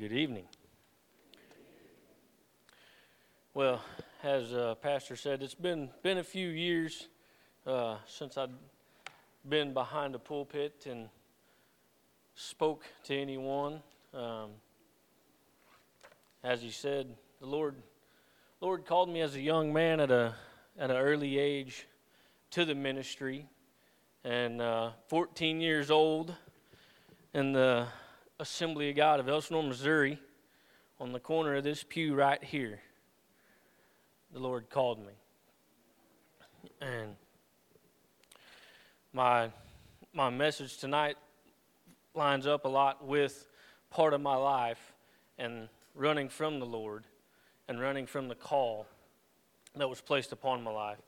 Good evening. Well, as uh, Pastor said, it's been been a few years uh, since I've been behind a pulpit and spoke to anyone. Um, as he said, the Lord Lord called me as a young man at a at an early age to the ministry, and uh, 14 years old in the Assembly of God of Ellsinore, Missouri, on the corner of this pew right here. The Lord called me, and my my message tonight lines up a lot with part of my life and running from the Lord and running from the call that was placed upon my life.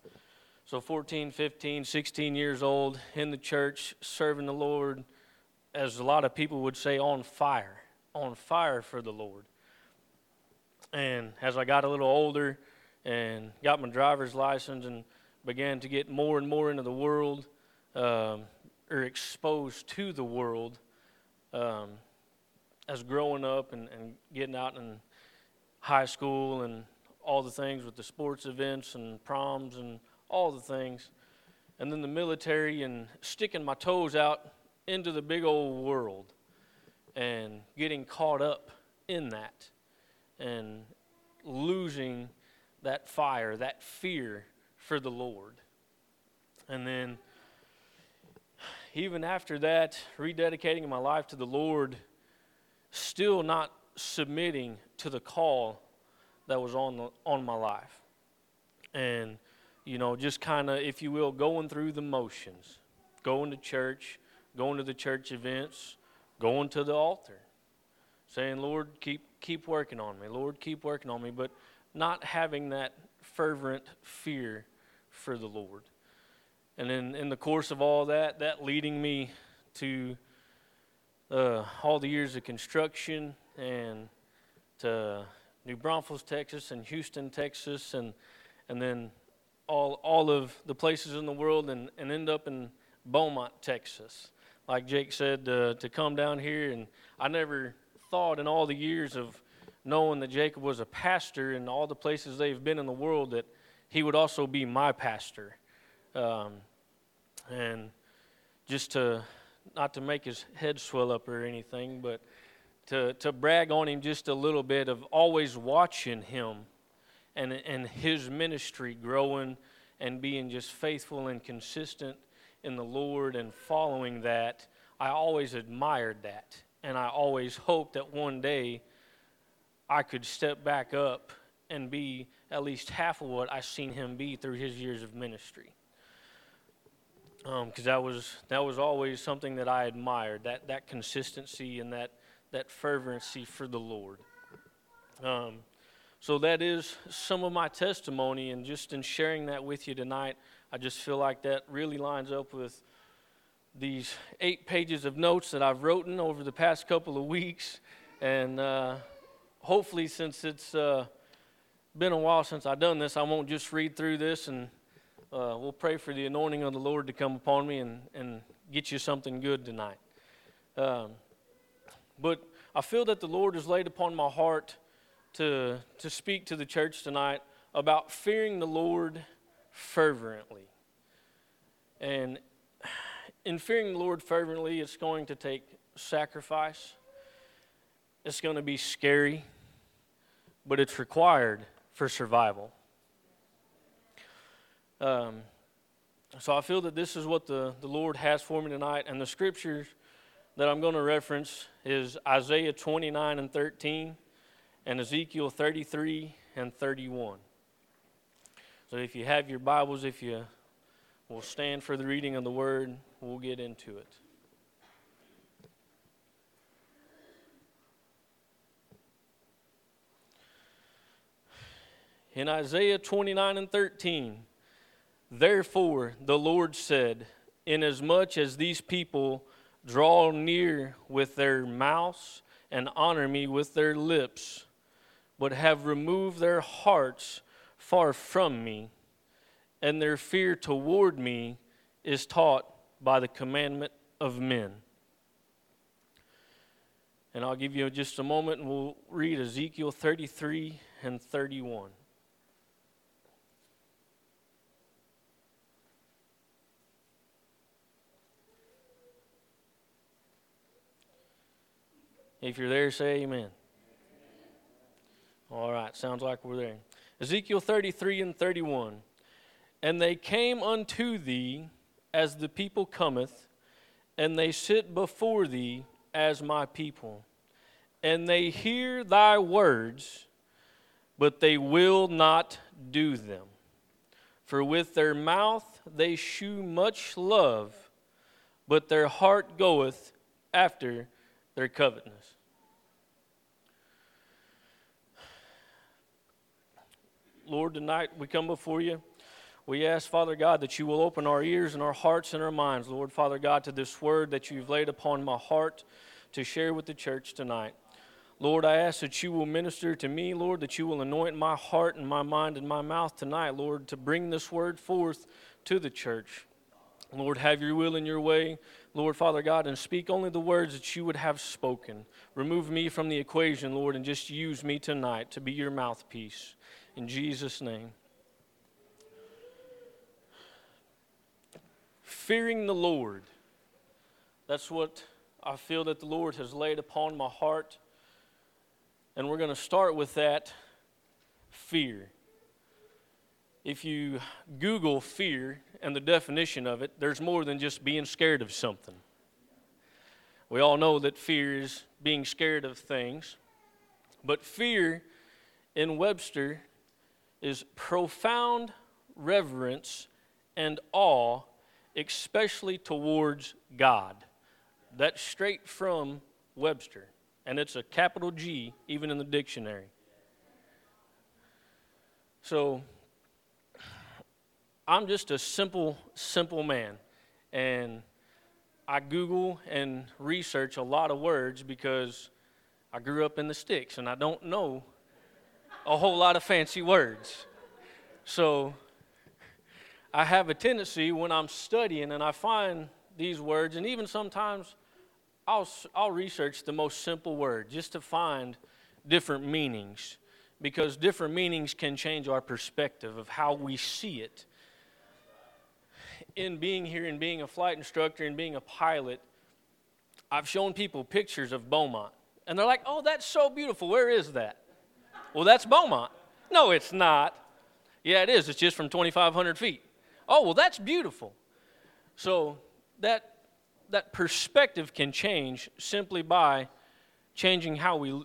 So 14, 15, 16 years old in the church, serving the Lord, as a lot of people would say, on fire, on fire for the Lord. And as I got a little older and got my driver's license and began to get more and more into the world, um, or exposed to the world, um, as growing up and, and getting out in high school and all the things with the sports events and proms and all the things. And then the military and sticking my toes out into the big old world and getting caught up in that and losing that fire, that fear for the Lord. And then, even after that, rededicating my life to the Lord, still not submitting to the call that was on, the, on my life. And, you know, just kind of, if you will, going through the motions, going to church, going to the church events, going to the altar, saying, Lord, keep, keep working on me. Lord, keep working on me. But not having that fervent fear for the Lord. And in, in the course of all that, that leading me to uh, all the years of construction and to New Braunfels, Texas, and Houston, Texas, and and then all all of the places in the world, and, and end up in Beaumont, Texas. Like Jake said, uh, to come down here, and I never thought in all the years of knowing that Jacob was a pastor and all the places they've been in the world that he would also be my pastor. Um, and just to not to make his head swell up or anything, but to, to brag on him just a little bit of always watching him and, and his ministry growing and being just faithful and consistent in the Lord and following that. I always admired that. And I always hoped that one day I could step back up and be at least half of what I've seen him be through his years of ministry because um, that was that was always something that I admired that that consistency and that that fervency for the Lord. Um, so that is some of my testimony, and just in sharing that with you tonight, I just feel like that really lines up with these eight pages of notes that I've written over the past couple of weeks, and uh, hopefully, since it's uh, been a while since I've done this, I won't just read through this and uh, we'll pray for the anointing of the Lord to come upon me and, and get you something good tonight. Um, but I feel that the Lord has laid upon my heart to, to speak to the church tonight about fearing the Lord fervently. And in fearing the Lord fervently, it's going to take sacrifice, it's going to be scary, but it's required for survival. Um, so I feel that this is what the, the Lord has for me tonight. And the scriptures that I'm going to reference is Isaiah 29 and 13 and Ezekiel 33 and 31. So if you have your Bibles, if you will stand for the reading of the word, we'll get into it. In Isaiah 29 and 13, Therefore, the Lord said, Inasmuch as these people draw near with their mouths and honor me with their lips, but have removed their hearts far from me, and their fear toward me is taught by the commandment of men. And I'll give you just a moment and we'll read Ezekiel 33 and 31. If you're there, say amen. All right, sounds like we're there. Ezekiel 33 and 31. And they came unto thee as the people cometh, and they sit before thee as my people. And they hear thy words, but they will not do them. For with their mouth they shew much love, but their heart goeth after their covetousness. Lord, tonight we come before you. We ask, Father God, that you will open our ears and our hearts and our minds, Lord, Father God, to this word that you've laid upon my heart to share with the church tonight. Lord, I ask that you will minister to me, Lord, that you will anoint my heart and my mind and my mouth tonight, Lord, to bring this word forth to the church. Lord, have your will in your way, Lord, Father God, and speak only the words that you would have spoken. Remove me from the equation, Lord, and just use me tonight to be your mouthpiece. In Jesus' name. Fearing the Lord. That's what I feel that the Lord has laid upon my heart. And we're going to start with that fear. If you Google fear and the definition of it, there's more than just being scared of something. We all know that fear is being scared of things. But fear in Webster is profound reverence and awe, especially towards God. That's straight from Webster, and it's a capital G even in the dictionary. So, I'm just a simple, simple man. And I Google and research a lot of words because I grew up in the sticks and I don't know a whole lot of fancy words. So I have a tendency when I'm studying and I find these words, and even sometimes I'll, I'll research the most simple word just to find different meanings because different meanings can change our perspective of how we see it in being here and being a flight instructor and being a pilot, I've shown people pictures of Beaumont. And they're like, oh, that's so beautiful. Where is that? Well, that's Beaumont. No, it's not. Yeah, it is. It's just from 2,500 feet. Oh, well, that's beautiful. So that, that perspective can change simply by changing how we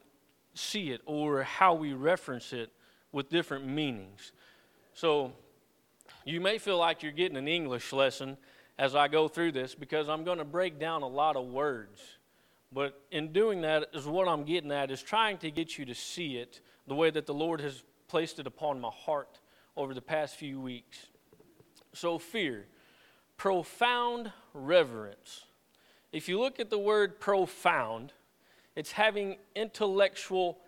see it or how we reference it with different meanings. So you may feel like you're getting an English lesson as I go through this because I'm going to break down a lot of words. But in doing that, is what I'm getting at is trying to get you to see it the way that the Lord has placed it upon my heart over the past few weeks. So, fear, profound reverence. If you look at the word profound, it's having intellectual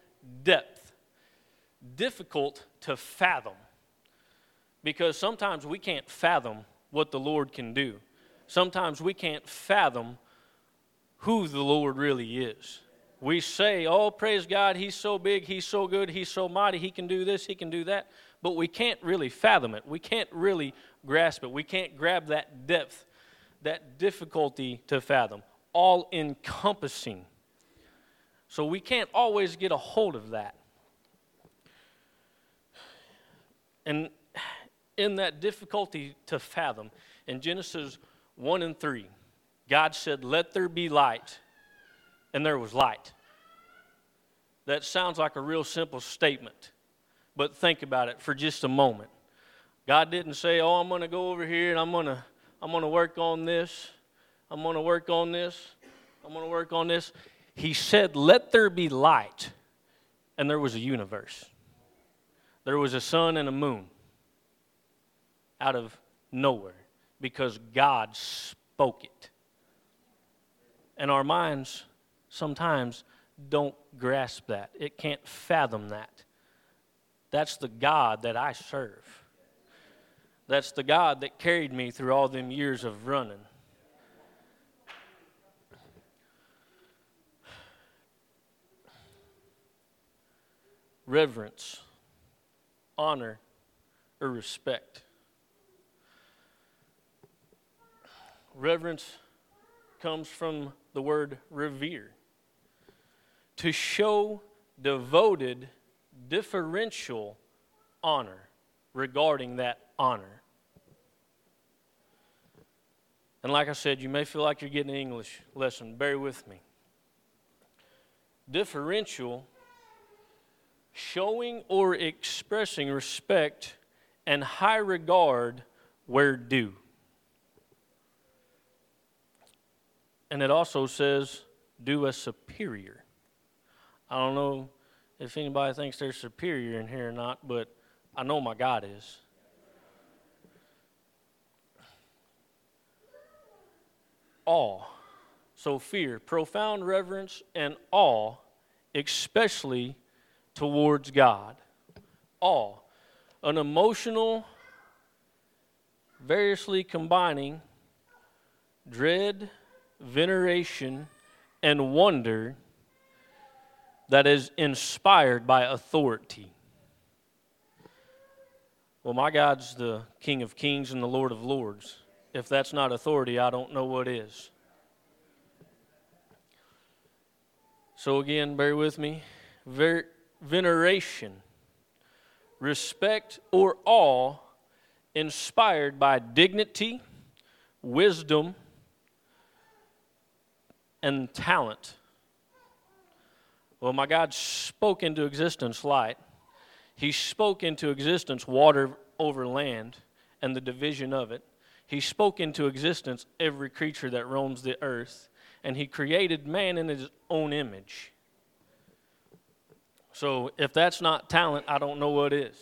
depth, difficult to fathom because sometimes we can't fathom what the Lord can do. Sometimes we can't fathom who the Lord really is. We say, Oh, praise God, He's so big, He's so good, He's so mighty, He can do this, He can do that. But we can't really fathom it. We can't really grasp it. We can't grab that depth, that difficulty to fathom, all encompassing. So we can't always get a hold of that. And in that difficulty to fathom, in Genesis 1 and 3, God said, Let there be light, and there was light. That sounds like a real simple statement, but think about it for just a moment. God didn't say, Oh, I'm going to go over here and I'm going to I'm going to work on this. I'm going to work on this. I'm going to work on this. He said, Let there be light. And there was a universe. There was a sun and a moon out of nowhere because God spoke it. And our minds sometimes don't grasp that, it can't fathom that. That's the God that I serve. That's the God that carried me through all them years of running. reverence, honor, or respect. Reverence comes from the word revere. To show devoted, differential honor regarding that honor. And like I said, you may feel like you're getting an English lesson. Bear with me. Differential, showing or expressing respect and high regard where due. And it also says, due a superior. I don't know if anybody thinks they're superior in here or not, but I know my God is. Awe. So, fear, profound reverence, and awe, especially towards God. Awe. An emotional, variously combining dread, veneration, and wonder that is inspired by authority. Well, my God's the King of Kings and the Lord of Lords. If that's not authority, I don't know what is. So, again, bear with me. Ver- veneration, respect, or awe inspired by dignity, wisdom, and talent. Well, my God spoke into existence light. He spoke into existence water over land and the division of it. He spoke into existence every creature that roams the earth. And He created man in His own image. So if that's not talent, I don't know what is.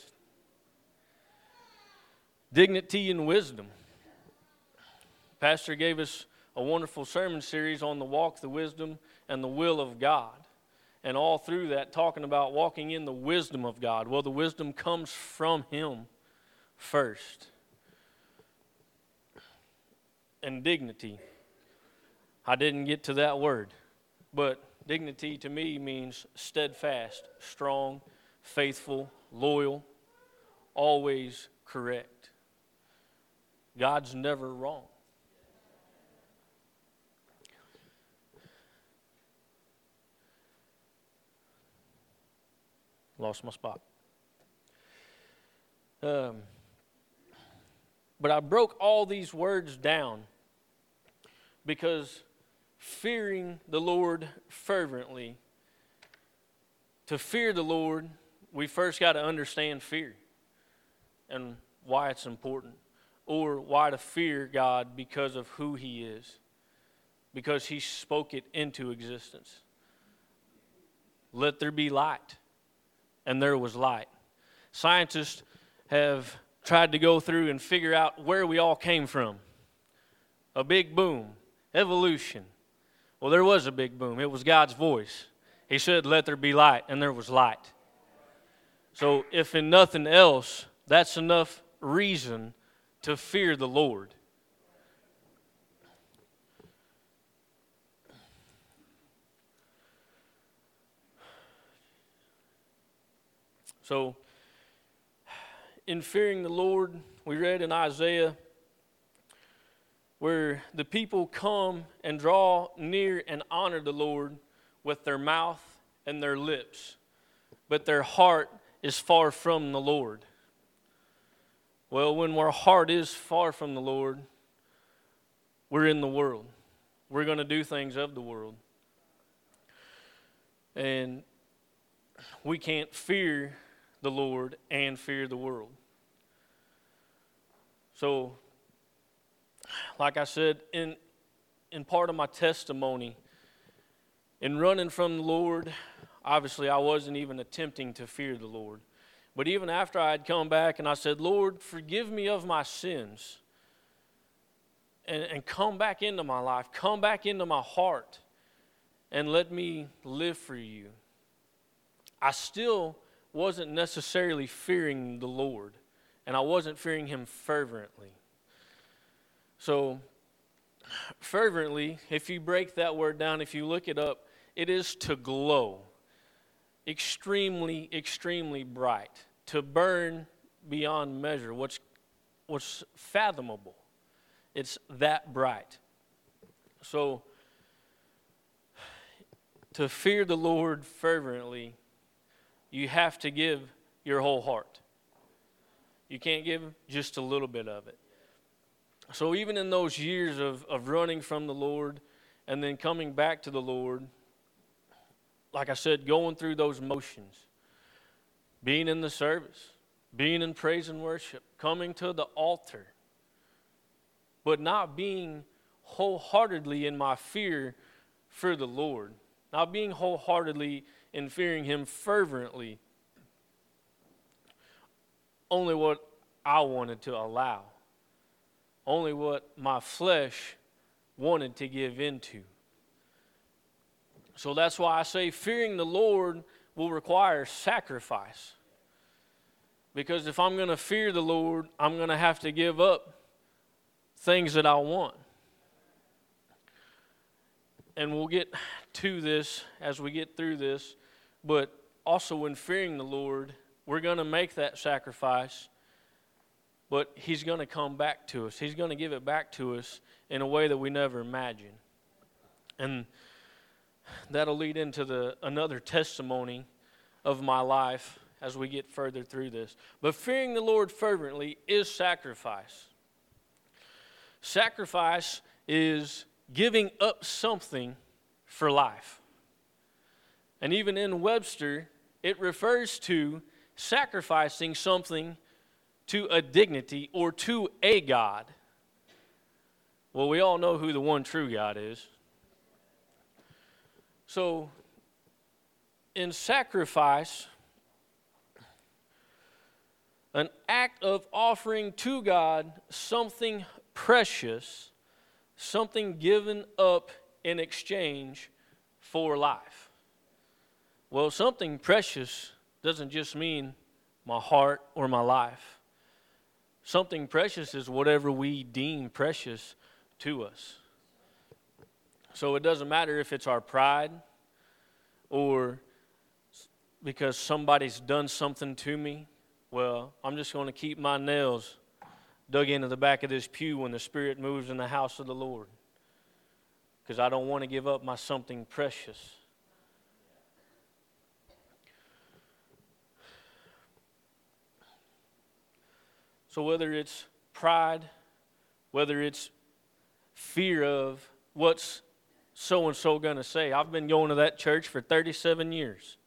Dignity and wisdom. Pastor gave us a wonderful sermon series on the walk, the wisdom, and the will of God. And all through that, talking about walking in the wisdom of God. Well, the wisdom comes from Him first. And dignity. I didn't get to that word, but dignity to me means steadfast, strong, faithful, loyal, always correct. God's never wrong. Lost my spot. Um, but I broke all these words down because fearing the Lord fervently, to fear the Lord, we first got to understand fear and why it's important, or why to fear God because of who He is, because He spoke it into existence. Let there be light and there was light. Scientists have tried to go through and figure out where we all came from. A big boom, evolution. Well, there was a big boom. It was God's voice. He said, Let there be light, and there was light. So, if in nothing else, that's enough reason to fear the Lord. So, in fearing the Lord, we read in Isaiah where the people come and draw near and honor the Lord with their mouth and their lips, but their heart is far from the Lord. Well, when our heart is far from the Lord, we're in the world. We're going to do things of the world. And we can't fear the Lord and fear the world. So, like I said, in, in part of my testimony, in running from the Lord, obviously I wasn't even attempting to fear the Lord. But even after I had come back and I said, Lord, forgive me of my sins and, and come back into my life, come back into my heart, and let me live for you. I still wasn't necessarily fearing the Lord, and I wasn't fearing Him fervently. So, fervently, if you break that word down, if you look it up, it is to glow. extremely, extremely bright, to burn beyond measure, what's, what's fathomable. It's that bright. So, to fear the Lord fervently, you have to give your whole heart. You can't give just a little bit of it. So, even in those years of, of running from the Lord and then coming back to the Lord, like I said, going through those motions, being in the service, being in praise and worship, coming to the altar, but not being wholeheartedly in my fear for the Lord, not being wholeheartedly in fearing Him fervently, only what I wanted to allow, only what my flesh wanted to give into. So that's why I say fearing the Lord will require sacrifice. Because if I'm going to fear the Lord, I'm going to have to give up things that I want. And we'll get to this as we get through this, but also when fearing the Lord, we're going to make that sacrifice, but He's going to come back to us. He's going to give it back to us in a way that we never imagined. And that'll lead into the another testimony of my life as we get further through this. But fearing the Lord fervently is sacrifice. Sacrifice is giving up something for life. And even in Webster, it refers to sacrificing something to a dignity or to a God. Well, we all know who the one true God is. So, in sacrifice, an act of offering to God something precious, something given up in exchange for life. Well, something precious doesn't just mean my heart or my life. Something precious is whatever we deem precious to us. So it doesn't matter if it's our pride or because somebody's done something to me. Well, I'm just going to keep my nails dug into the back of this pew when the Spirit moves in the house of the Lord because I don't want to give up my something precious. So, whether it's pride, whether it's fear of what's so and so going to say. I've been going to that church for 37 years.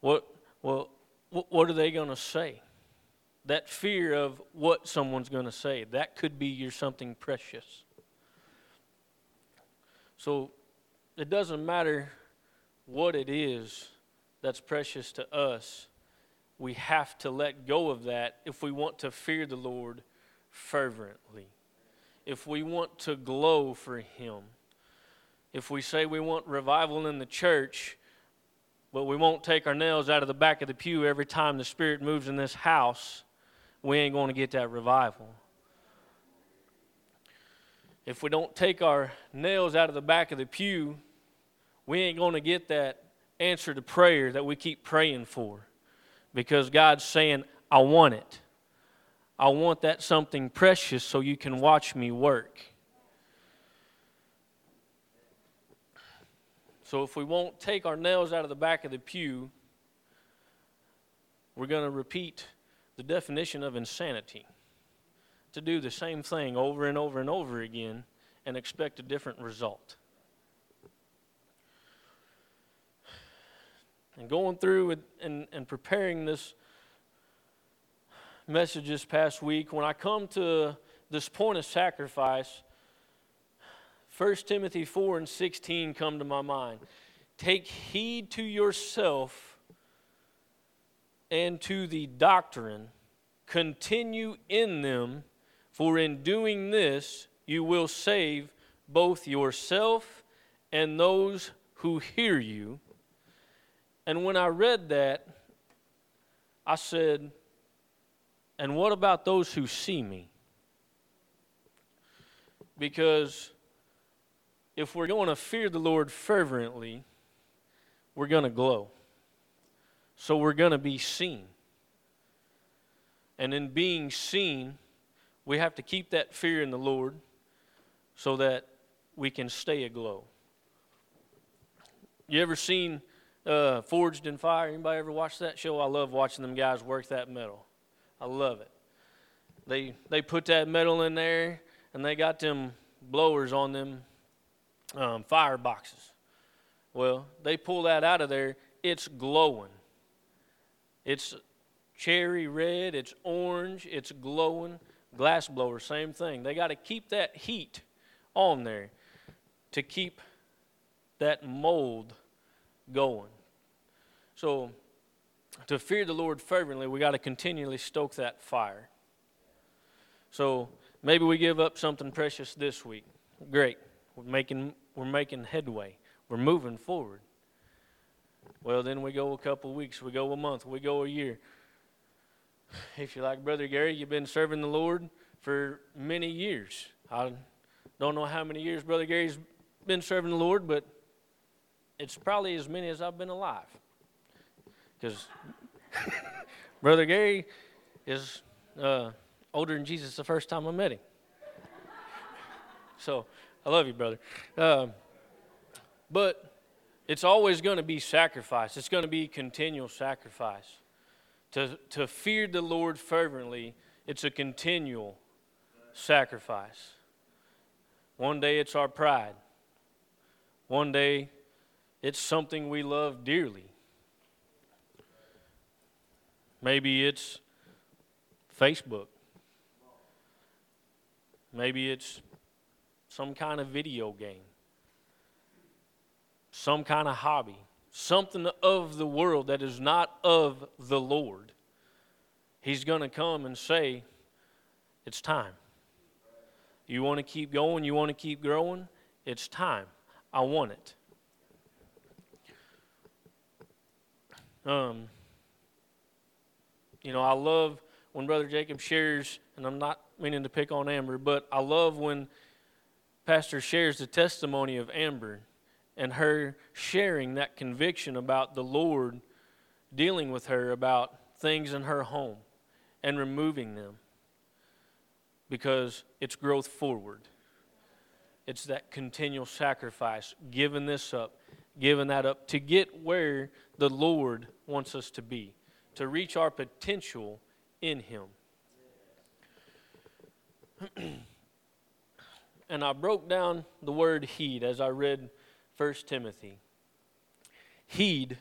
What, well, what are they going to say? That fear of what someone's going to say, that could be your something precious. So it doesn't matter what it is that's precious to us. We have to let go of that if we want to fear the Lord fervently if we want to glow for Him. If we say we want revival in the church, but we won't take our nails out of the back of the pew every time the Spirit moves in this house, we ain't going to get that revival. If we don't take our nails out of the back of the pew, we ain't going to get that answer to prayer that we keep praying for because God's saying, I want it. I want that something precious so you can watch me work. So if we won't take our nails out of the back of the pew, we're going to repeat the definition of insanity to do the same thing over and over and over again and expect a different result. And going through and, and, and preparing this message this past week, when I come to this point of sacrifice, 1 Timothy 4 and 16 come to my mind. Take heed to yourself and to the doctrine, continue in them, for in doing this you will save both yourself and those who hear you. And when I read that, I said, and what about those who see me? Because if we're going to fear the Lord fervently, we're going to glow. So we're going to be seen. And in being seen, we have to keep that fear in the Lord so that we can stay aglow. You ever seen uh, Forged in Fire? Anybody ever watch that show? I love watching them guys work that metal. I love it. They they put that metal in there and they got them blowers on them um, fire boxes. Well, they pull that out of there. It's glowing. It's cherry red. It's orange. It's glowing. Glass blower, same thing. They got to keep that heat on there to keep that mold going. So, to fear the Lord fervently, we got to continually stoke that fire. So, maybe we give up something precious this week. Great. We're making, we're making headway. We're moving forward. Well, then we go a couple weeks, we go a month, we go a year. If you're like Brother Gary, you've been serving the Lord for many years. I don't know how many years Brother Gary's been serving the Lord, but it's probably as many as I've been alive. Because Brother Gary is uh, older than Jesus the first time I met him. So I love you, brother. Um, but it's always going to be sacrifice. It's going to be continual sacrifice. To, to fear the Lord fervently, it's a continual sacrifice. One day it's our pride. One day it's something we love dearly. Maybe it's Facebook. Maybe it's some kind of video game, some kind of hobby, something of the world that is not of the Lord. He's going to come and say, It's time. You want to keep going? You want to keep growing? It's time. I want it. Um, you know, I love when Brother Jacob shares, and I'm not meaning to pick on Amber, but I love when Pastor shares the testimony of Amber and her sharing that conviction about the Lord dealing with her about things in her home and removing them because it's growth forward. It's that continual sacrifice, giving this up, giving that up to get where the Lord wants us to be, to reach our potential in Him. and I broke down the word heed as I read 1 Timothy. Heed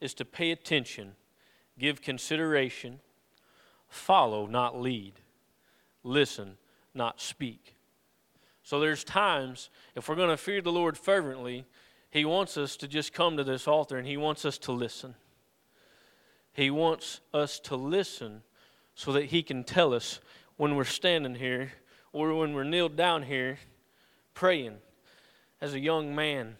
is to pay attention, give consideration, follow, not lead, listen, not speak. So there's times, if we're going to fear the Lord fervently, He wants us to just come to this altar and He wants us to listen. He wants us to listen so that He can tell us when we're standing here or when we're kneeled down here praying as a young man,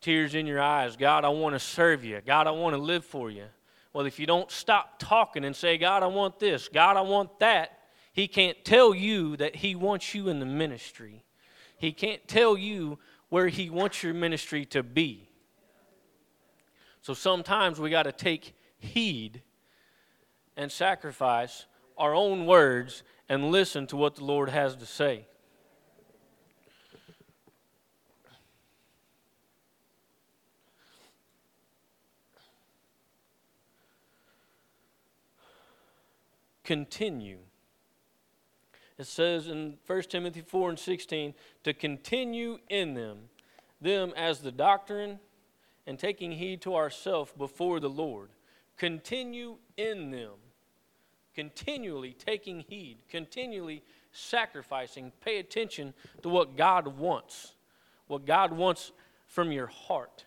tears in your eyes, God, I want to serve you. God, I want to live for you. Well, if you don't stop talking and say, God, I want this, God, I want that, He can't tell you that He wants you in the ministry. He can't tell you where He wants your ministry to be. So sometimes we got to take heed and sacrifice our own words and listen to what the Lord has to say. Continue. It says in 1 Timothy 4 and 16 to continue in them, them as the doctrine and taking heed to ourselves before the Lord. Continue in them continually taking heed, continually sacrificing. Pay attention to what God wants, what God wants from your heart.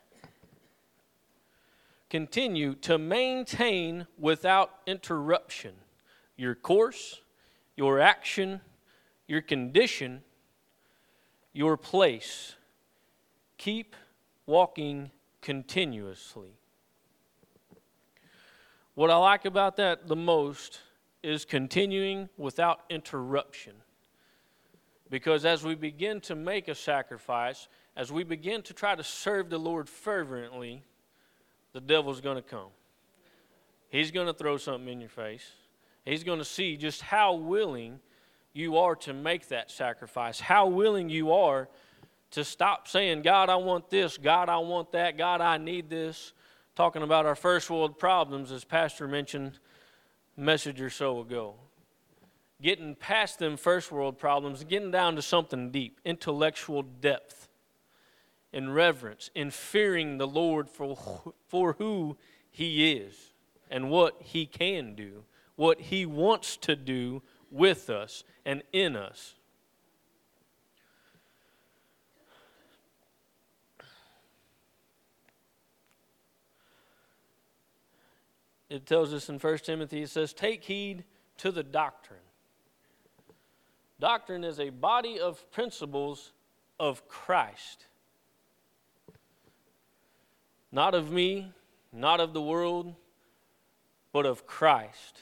Continue to maintain without interruption your course, your action, your condition, your place. Keep walking continuously. What I like about that the most is continuing without interruption. Because as we begin to make a sacrifice, as we begin to try to serve the Lord fervently, the devil's going to come. He's going to throw something in your face. He's going to see just how willing you are to make that sacrifice, how willing you are to stop saying, God, I want this, God, I want that, God, I need this. Talking about our first world problems, as Pastor mentioned a message or so ago. Getting past them first world problems, getting down to something deep, intellectual depth, in reverence, in fearing the Lord for, for who He is and what He can do, what He wants to do with us and in us. It tells us in 1 Timothy, it says, Take heed to the doctrine. Doctrine is a body of principles of Christ. Not of me, not of the world, but of Christ.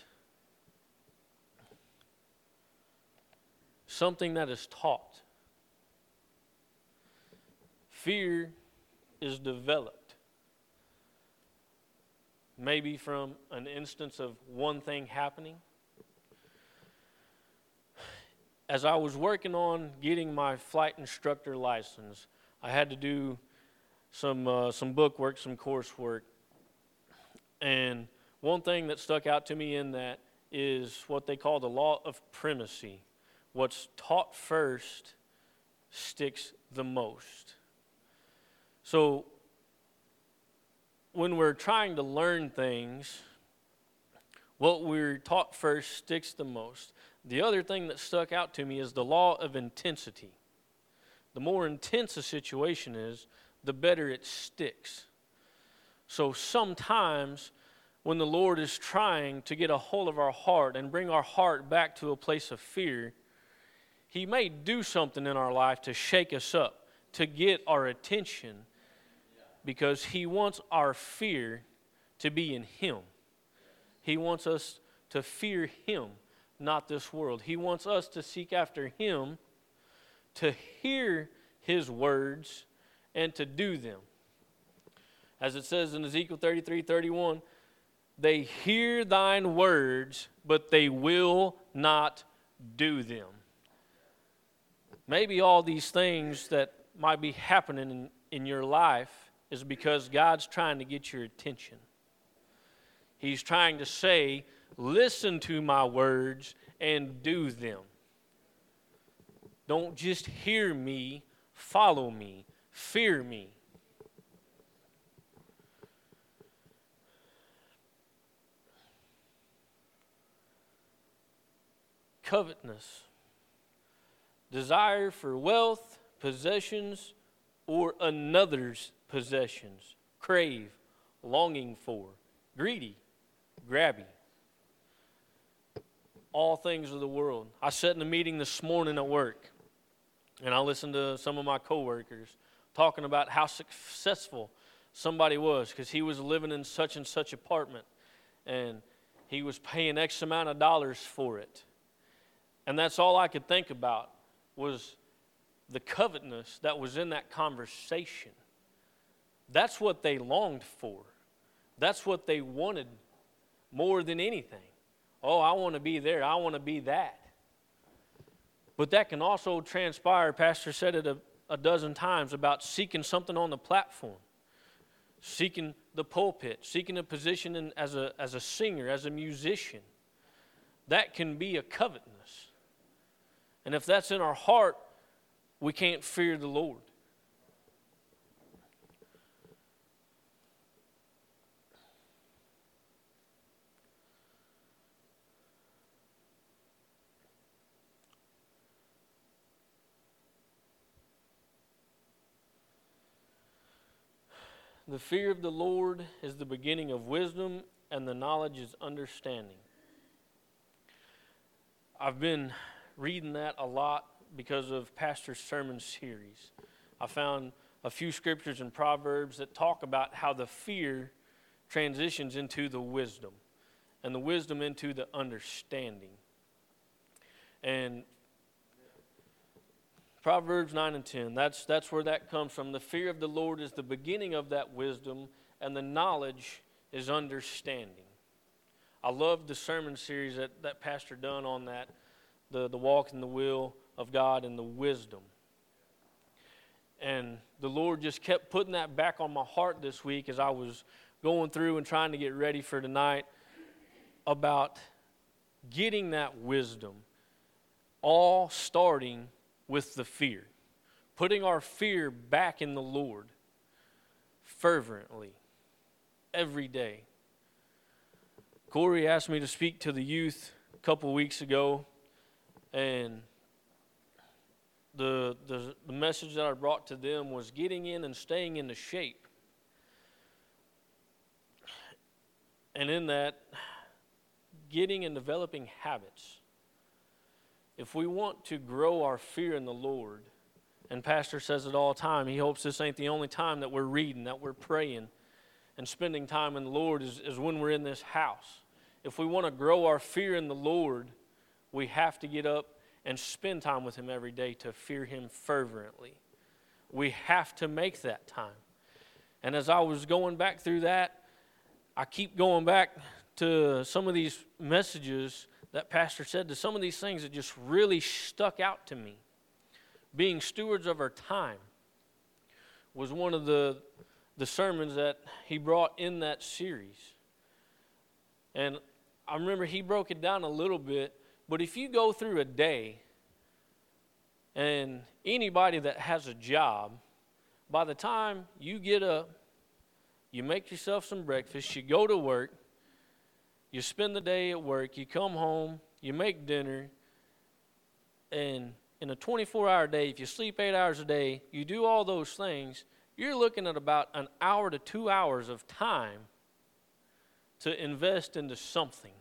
Something that is taught. Fear is developed. Maybe from an instance of one thing happening. As I was working on getting my flight instructor license, I had to do some, uh, some book work, some coursework. And one thing that stuck out to me in that is what they call the law of primacy what's taught first sticks the most. So, when we're trying to learn things, what we're taught first sticks the most. The other thing that stuck out to me is the law of intensity. The more intense a situation is, the better it sticks. So sometimes when the Lord is trying to get a hold of our heart and bring our heart back to a place of fear, he may do something in our life to shake us up, to get our attention, because He wants our fear to be in Him. He wants us to fear Him, not this world. He wants us to seek after Him, to hear His words, and to do them. As it says in Ezekiel 33 31, they hear thine words, but they will not do them. Maybe all these things that might be happening in, in your life is because God's trying to get your attention. He's trying to say, listen to my words and do them. Don't just hear me, follow me, fear me. Covetousness desire for wealth, possessions, or another's possessions, crave, longing for, greedy, grabby. All things of the world. I sat in a meeting this morning at work, and I listened to some of my coworkers talking about how successful somebody was because he was living in such and such apartment, and he was paying X amount of dollars for it. And that's all I could think about was the covetousness that was in that conversation. That's what they longed for. That's what they wanted more than anything. Oh, I want to be there. I want to be that. But that can also transpire, Pastor said it a, a dozen times, about seeking something on the platform, seeking the pulpit, seeking a position in, as, a, as a singer, as a musician. That can be a covetousness. And if that's in our heart, we can't fear the Lord. The fear of the Lord is the beginning of wisdom, and the knowledge is understanding. I've been reading that a lot because of Pastor's sermon series. I found a few scriptures in Proverbs that talk about how the fear transitions into the wisdom and the wisdom into the understanding. And Proverbs 9 and 10, that's, that's where that comes from. The fear of the Lord is the beginning of that wisdom, and the knowledge is understanding. I love the sermon series that, that Pastor done on that, the, the walk in the will of God and the wisdom. And the Lord just kept putting that back on my heart this week as I was going through and trying to get ready for tonight about getting that wisdom, all starting with the fear. Putting our fear back in the Lord fervently every day. Corey asked me to speak to the youth a couple weeks ago, and the, the, the message that I brought to them was getting in and staying in the shape. And in that, getting and developing habits. If we want to grow our fear in the Lord, and Pastor says it all the time, he hopes this ain't the only time that we're reading, that we're praying, and spending time in the Lord is, is when we're in this house. If we want to grow our fear in the Lord, we have to get up and spend time with Him every day to fear Him fervently. We have to make that time. And as I was going back through that, I keep going back to some of these messages that Pastor said, to some of these things that just really stuck out to me. Being stewards of our time was one of the the sermons that he brought in that series. And I remember he broke it down a little bit, but if you go through a day, and anybody that has a job, by the time you get up, you make yourself some breakfast, you go to work, you spend the day at work, you come home, you make dinner, and in a 24 hour day, if you sleep eight hours a day, you do all those things, you're looking at about an hour to two hours of time to invest into something.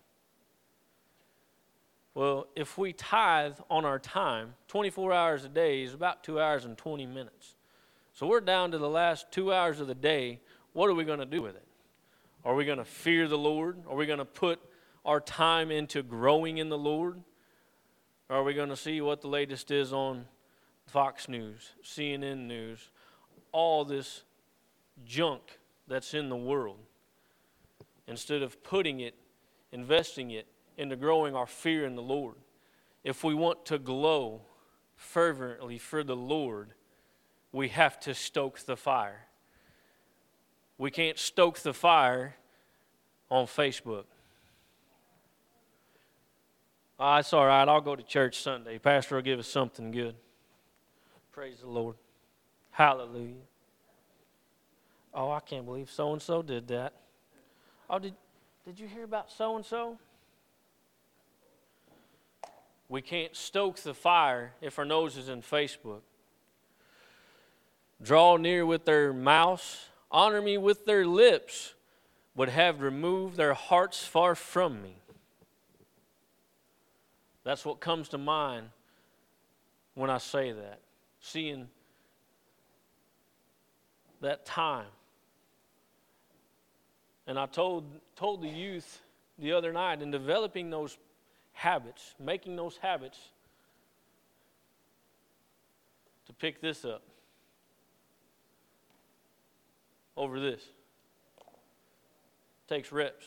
Well, if we tithe on our time, 24 hours a day is about two hours and 20 minutes. So we're down to the last two hours of the day. What are we going to do with it? Are we going to fear the Lord? Are we going to put our time into growing in the Lord? Or are we going to see what the latest is on Fox News, CNN News, all this junk that's in the world instead of putting it, investing it into growing our fear in the Lord. If we want to glow fervently for the Lord, we have to stoke the fire. We can't stoke the fire on Facebook. Oh, it's all right. I'll go to church Sunday. Pastor will give us something good. Praise the Lord. Hallelujah. Oh, I can't believe so and so did that. Oh, did, did you hear about so and so? We can't stoke the fire if our nose is in Facebook. Draw near with their mouths, honor me with their lips, would have removed their hearts far from me. That's what comes to mind when I say that. Seeing that time. And I told, told the youth the other night in developing those habits, making those habits, to pick this up over this. Takes reps.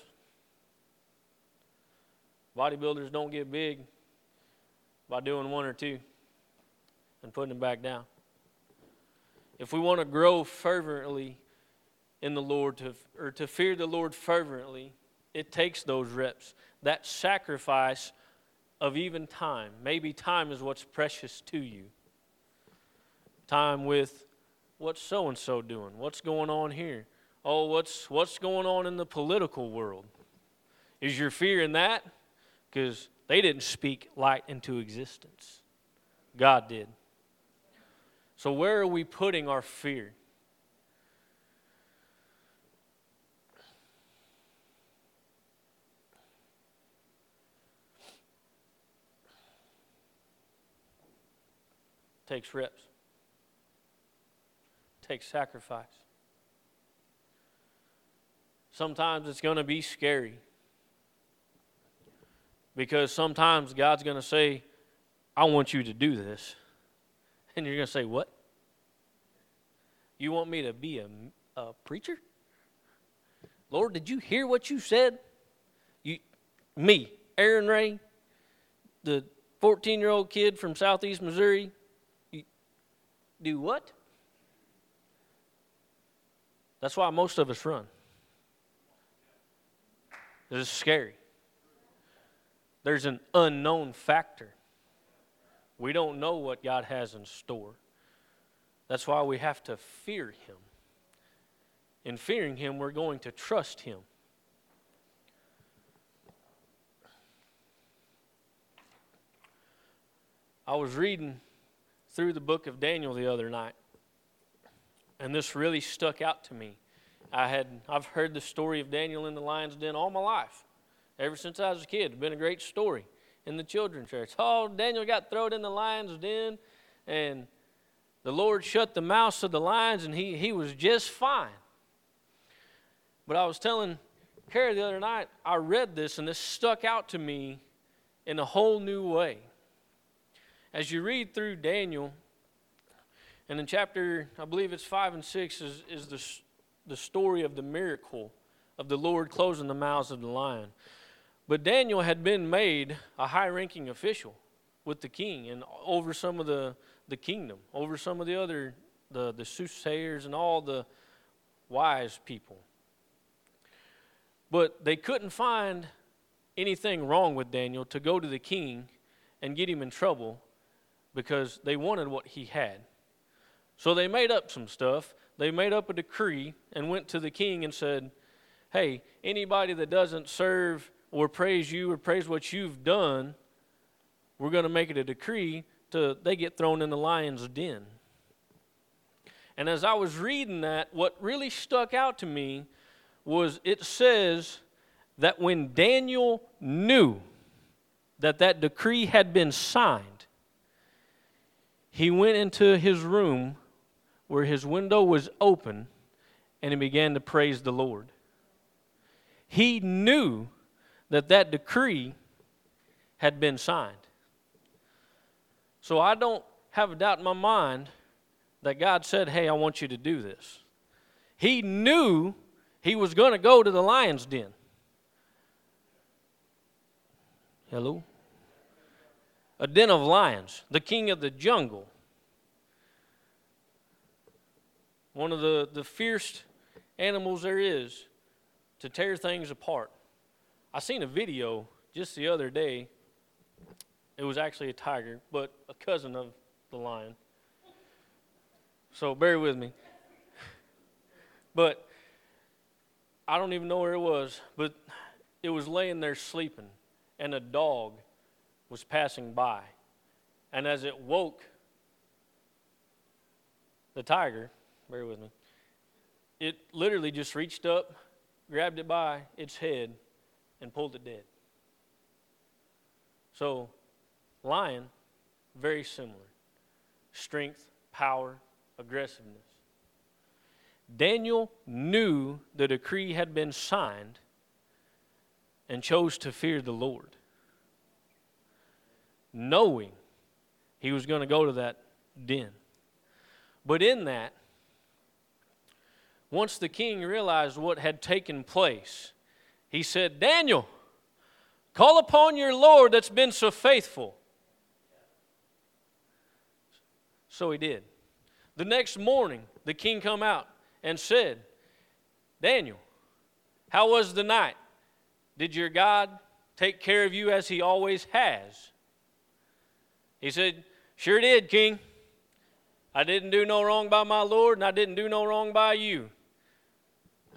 Bodybuilders don't get big by doing one or two and putting them back down if we want to grow fervently in the Lord, to, or to fear the Lord fervently, it takes those reps. That sacrifice of even time. Maybe time is what's precious to you. Time with what's so and so doing? What's going on here? Oh, what's what's going on in the political world? Is your fear in that? Because they didn't speak light into existence. God did. So, where are we putting our fear? Takes reps, takes sacrifice. Sometimes it's going to be scary because sometimes God's going to say, I want you to do this. And you're going to say, What? You want me to be a, a preacher? Lord, did you hear what you said? You, me, Aaron Ray, the 14 year old kid from southeast Missouri, do what? That's why most of us run. It's scary. There's an unknown factor. We don't know what God has in store. That's why we have to fear Him. In fearing Him, we're going to trust Him. I was reading through the book of Daniel the other night, and this really stuck out to me. I had I've heard the story of Daniel in the lion's den all my life, ever since I was a kid. It's been a great story in the children's church. Oh, Daniel got thrown in the lion's den, and the Lord shut the mouths of the lions, and he he was just fine. But I was telling Carrie the other night, I read this, and this stuck out to me in a whole new way. As you read through Daniel, and in chapter, I believe it's 5 and 6, is, is the, the story of the miracle of the Lord closing the mouths of the lion. But Daniel had been made a high ranking official with the king and over some of the, the kingdom, over some of the other, the, the soothsayers and all the wise people. But they couldn't find anything wrong with Daniel to go to the king and get him in trouble because they wanted what he had. So they made up some stuff. They made up a decree and went to the king and said, Hey, anybody that doesn't serve or praise you or praise what you've done, we're going to make it a decree to they get thrown in the lion's den. And as I was reading that, what really stuck out to me was it says that when Daniel knew that that decree had been signed, he went into his room where his window was open and he began to praise the Lord. He knew that that decree had been signed. So I don't have a doubt in my mind that God said, Hey, I want you to do this. He knew he was going to go to the lion's den. Hello? A den of lions, the king of the jungle. One of the, the fierce animals there is to tear things apart. I seen a video just the other day. It was actually a tiger, but a cousin of the lion. So bear with me. But I don't even know where it was, but it was laying there sleeping, and a dog was passing by. And as it woke the tiger, bear with me, it literally just reached up, grabbed it by its head, and pulled it dead. So, lion, very similar strength, power, aggressiveness. Daniel knew the decree had been signed and chose to fear the Lord knowing he was going to go to that den. But in that, once the king realized what had taken place, he said, Daniel, call upon your Lord that's been so faithful. So he did. The next morning, the king come out and said, Daniel, how was the night? Did your God take care of you as he always has? He said, Sure did, King. I didn't do no wrong by my Lord, and I didn't do no wrong by you.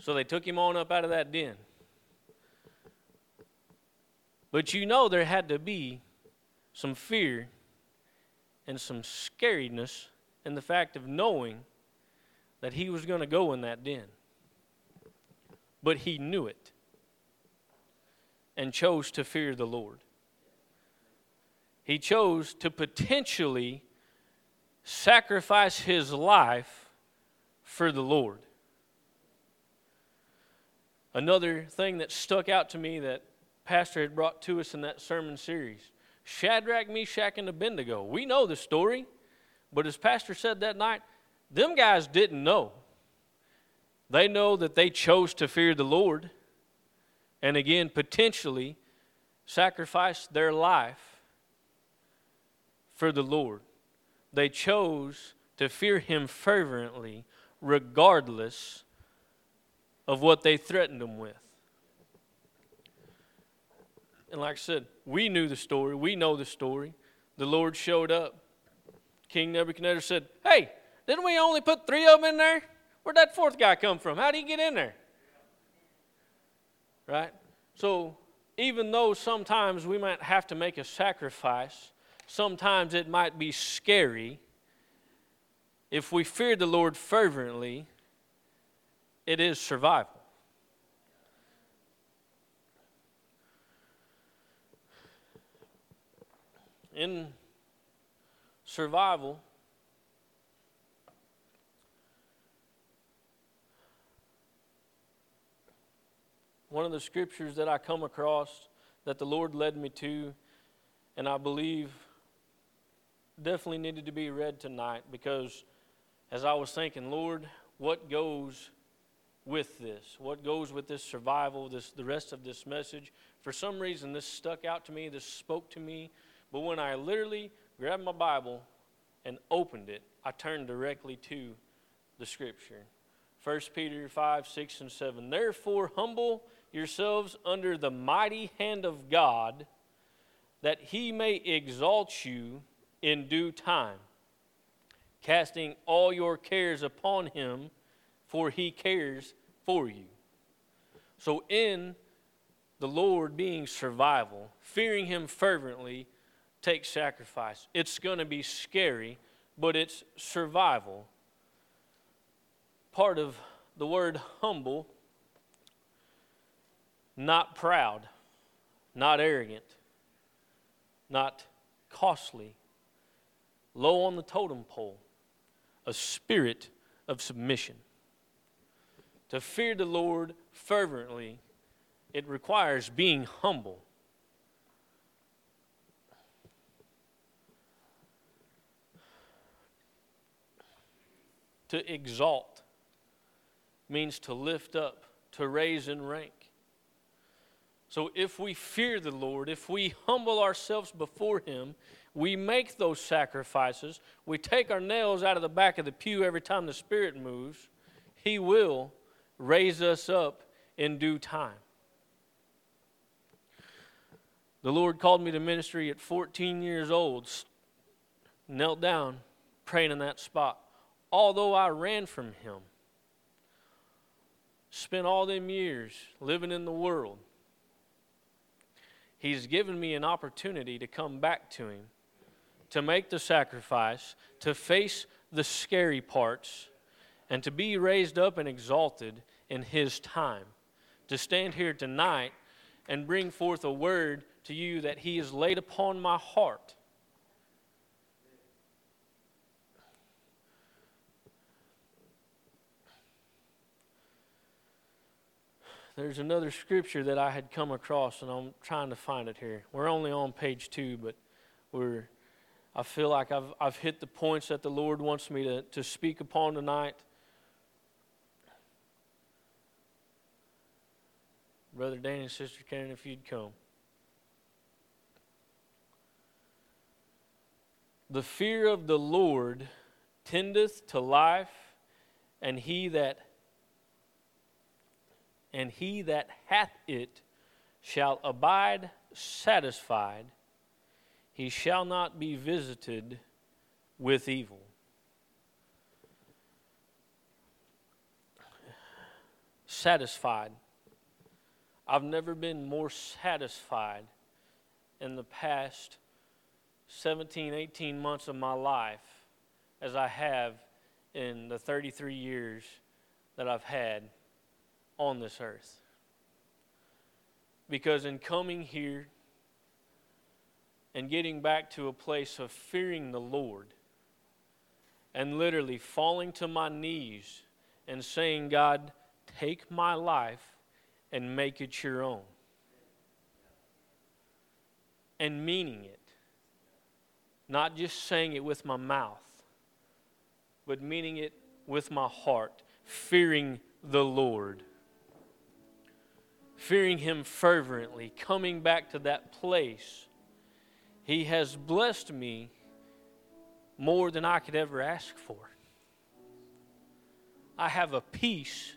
So they took him on up out of that den. But you know there had to be some fear and some scariness in the fact of knowing that he was going to go in that den. But he knew it and chose to fear the Lord he chose to potentially sacrifice his life for the Lord. Another thing that stuck out to me that Pastor had brought to us in that sermon series Shadrach, Meshach, and Abednego. We know the story, but as Pastor said that night, them guys didn't know. They know that they chose to fear the Lord and again, potentially sacrifice their life for the Lord. They chose to fear Him fervently, regardless of what they threatened Him with. And like I said, we knew the story. We know the story. The Lord showed up. King Nebuchadnezzar said, Hey, didn't we only put three of them in there? Where'd that fourth guy come from? How did he get in there? Right? So, even though sometimes we might have to make a sacrifice, sometimes it might be scary. If we fear the Lord fervently, it is survival. In survival, one of the scriptures that I come across that the Lord led me to, and I believe definitely needed to be read tonight because as I was thinking, Lord, what goes with this? What goes with this survival, this the rest of this message? For some reason this stuck out to me, this spoke to me, but when I literally grabbed my Bible and opened it, I turned directly to the scripture. 1 Peter 5, 6, and 7. Therefore, humble yourselves under the mighty hand of God, that he may exalt you in due time, casting all your cares upon him, for he cares for you. So, in the Lord being survival, fearing him fervently takes sacrifice. It's going to be scary, but it's survival. Part of the word humble not proud, not arrogant, not costly, low on the totem pole, a spirit of submission. To fear the Lord fervently, it requires being humble. To exalt means to lift up, to raise in rank. So if we fear the Lord, if we humble ourselves before Him, we make those sacrifices, we take our nails out of the back of the pew every time the Spirit moves, He will raise us up in due time. The Lord called me to ministry at 14 years old, knelt down, praying in that spot. Although I ran from Him, spent all them years living in the world, He's given me an opportunity to come back to Him, to make the sacrifice, to face the scary parts, and to be raised up and exalted in His time. To stand here tonight and bring forth a word to you that He has laid upon my heart. there's another scripture that I had come across, and I'm trying to find it here. We're only on page two, but we're. I feel like I've I've hit the points that the Lord wants me to, to speak upon tonight. Brother Danny and Sister Karen, if you'd come. The fear of the Lord tendeth to life, and he that and he that hath it shall abide satisfied, he shall not be visited with evil. Satisfied. I've never been more satisfied in the past 17, 18 months of my life as I have in the 33 years that I've had on this earth. Because in coming here and getting back to a place of fearing the Lord and literally falling to my knees and saying, God, take my life and make it your own. And meaning it. Not just saying it with my mouth, but meaning it with my heart, fearing the Lord. Fearing Him fervently, coming back to that place. He has blessed me more than I could ever ask for. I have a peace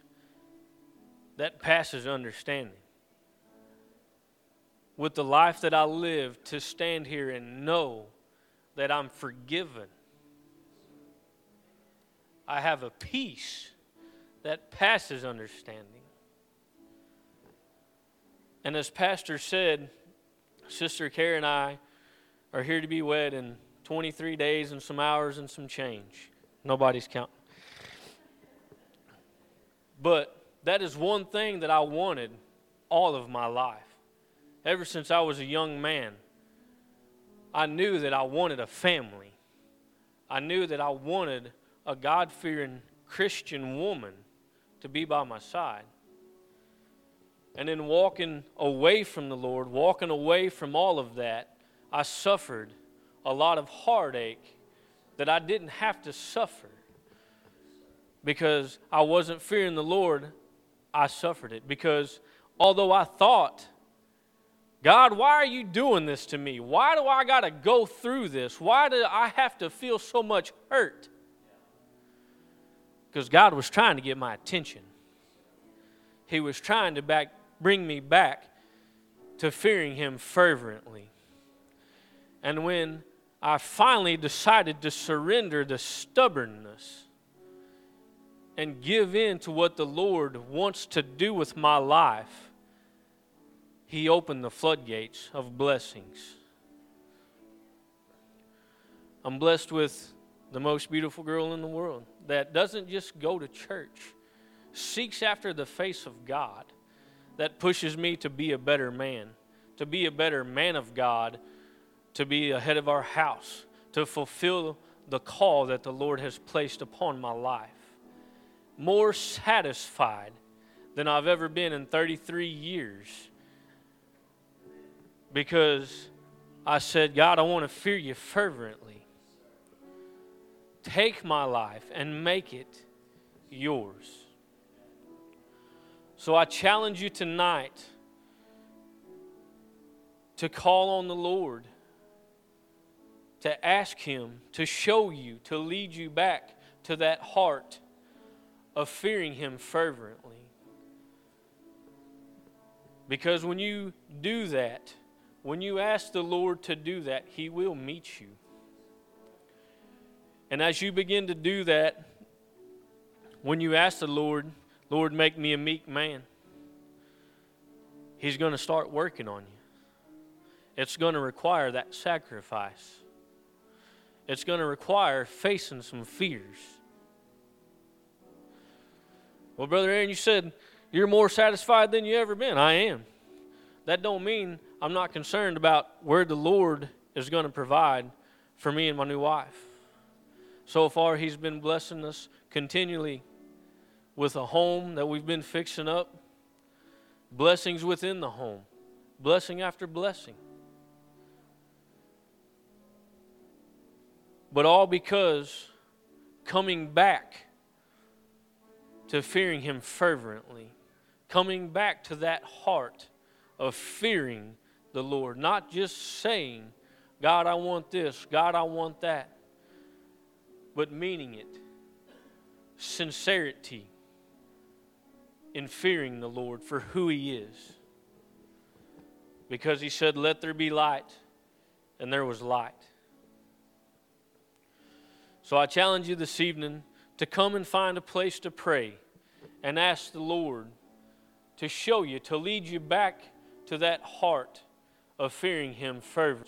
that passes understanding. With the life that I live, to stand here and know that I'm forgiven. I have a peace that passes understanding. And as Pastor said, Sister Kara and I are here to be wed in 23 days and some hours and some change. Nobody's counting. But that is one thing that I wanted all of my life. Ever since I was a young man, I knew that I wanted a family. I knew that I wanted a God fearing Christian woman to be by my side. And in walking away from the Lord, walking away from all of that, I suffered a lot of heartache that I didn't have to suffer because I wasn't fearing the Lord. I suffered it because although I thought, God, why are you doing this to me? Why do I got to go through this? Why do I have to feel so much hurt? Because God was trying to get my attention. He was trying to back, bring me back to fearing Him fervently. And when I finally decided to surrender the stubbornness and give in to what the Lord wants to do with my life, He opened the floodgates of blessings. I'm blessed with the most beautiful girl in the world that doesn't just go to church, seeks after the face of God, that pushes me to be a better man, to be a better man of God, to be ahead of our house, to fulfill the call that the Lord has placed upon my life. More satisfied than I've ever been in 33 years because I said, God, I want to fear you fervently. Take my life and make it yours. So I challenge you tonight to call on the Lord, to ask Him to show you, to lead you back to that heart of fearing Him fervently. Because when you do that, when you ask the Lord to do that, He will meet you. And as you begin to do that, when you ask the Lord, Lord, make me a meek man, He's going to start working on you. It's going to require that sacrifice. It's going to require facing some fears. Well, Brother Aaron, you said you're more satisfied than you ever been. I am. That don't mean I'm not concerned about where the Lord is going to provide for me and my new wife. So far, He's been blessing us continually with a home that we've been fixing up, blessings within the home, blessing after blessing. But all because coming back to fearing Him fervently, coming back to that heart of fearing the Lord, not just saying, God, I want this, God, I want that but meaning it. Sincerity in fearing the Lord for who He is. Because He said, Let there be light, and there was light. So I challenge you this evening to come and find a place to pray and ask the Lord to show you, to lead you back to that heart of fearing Him fervently.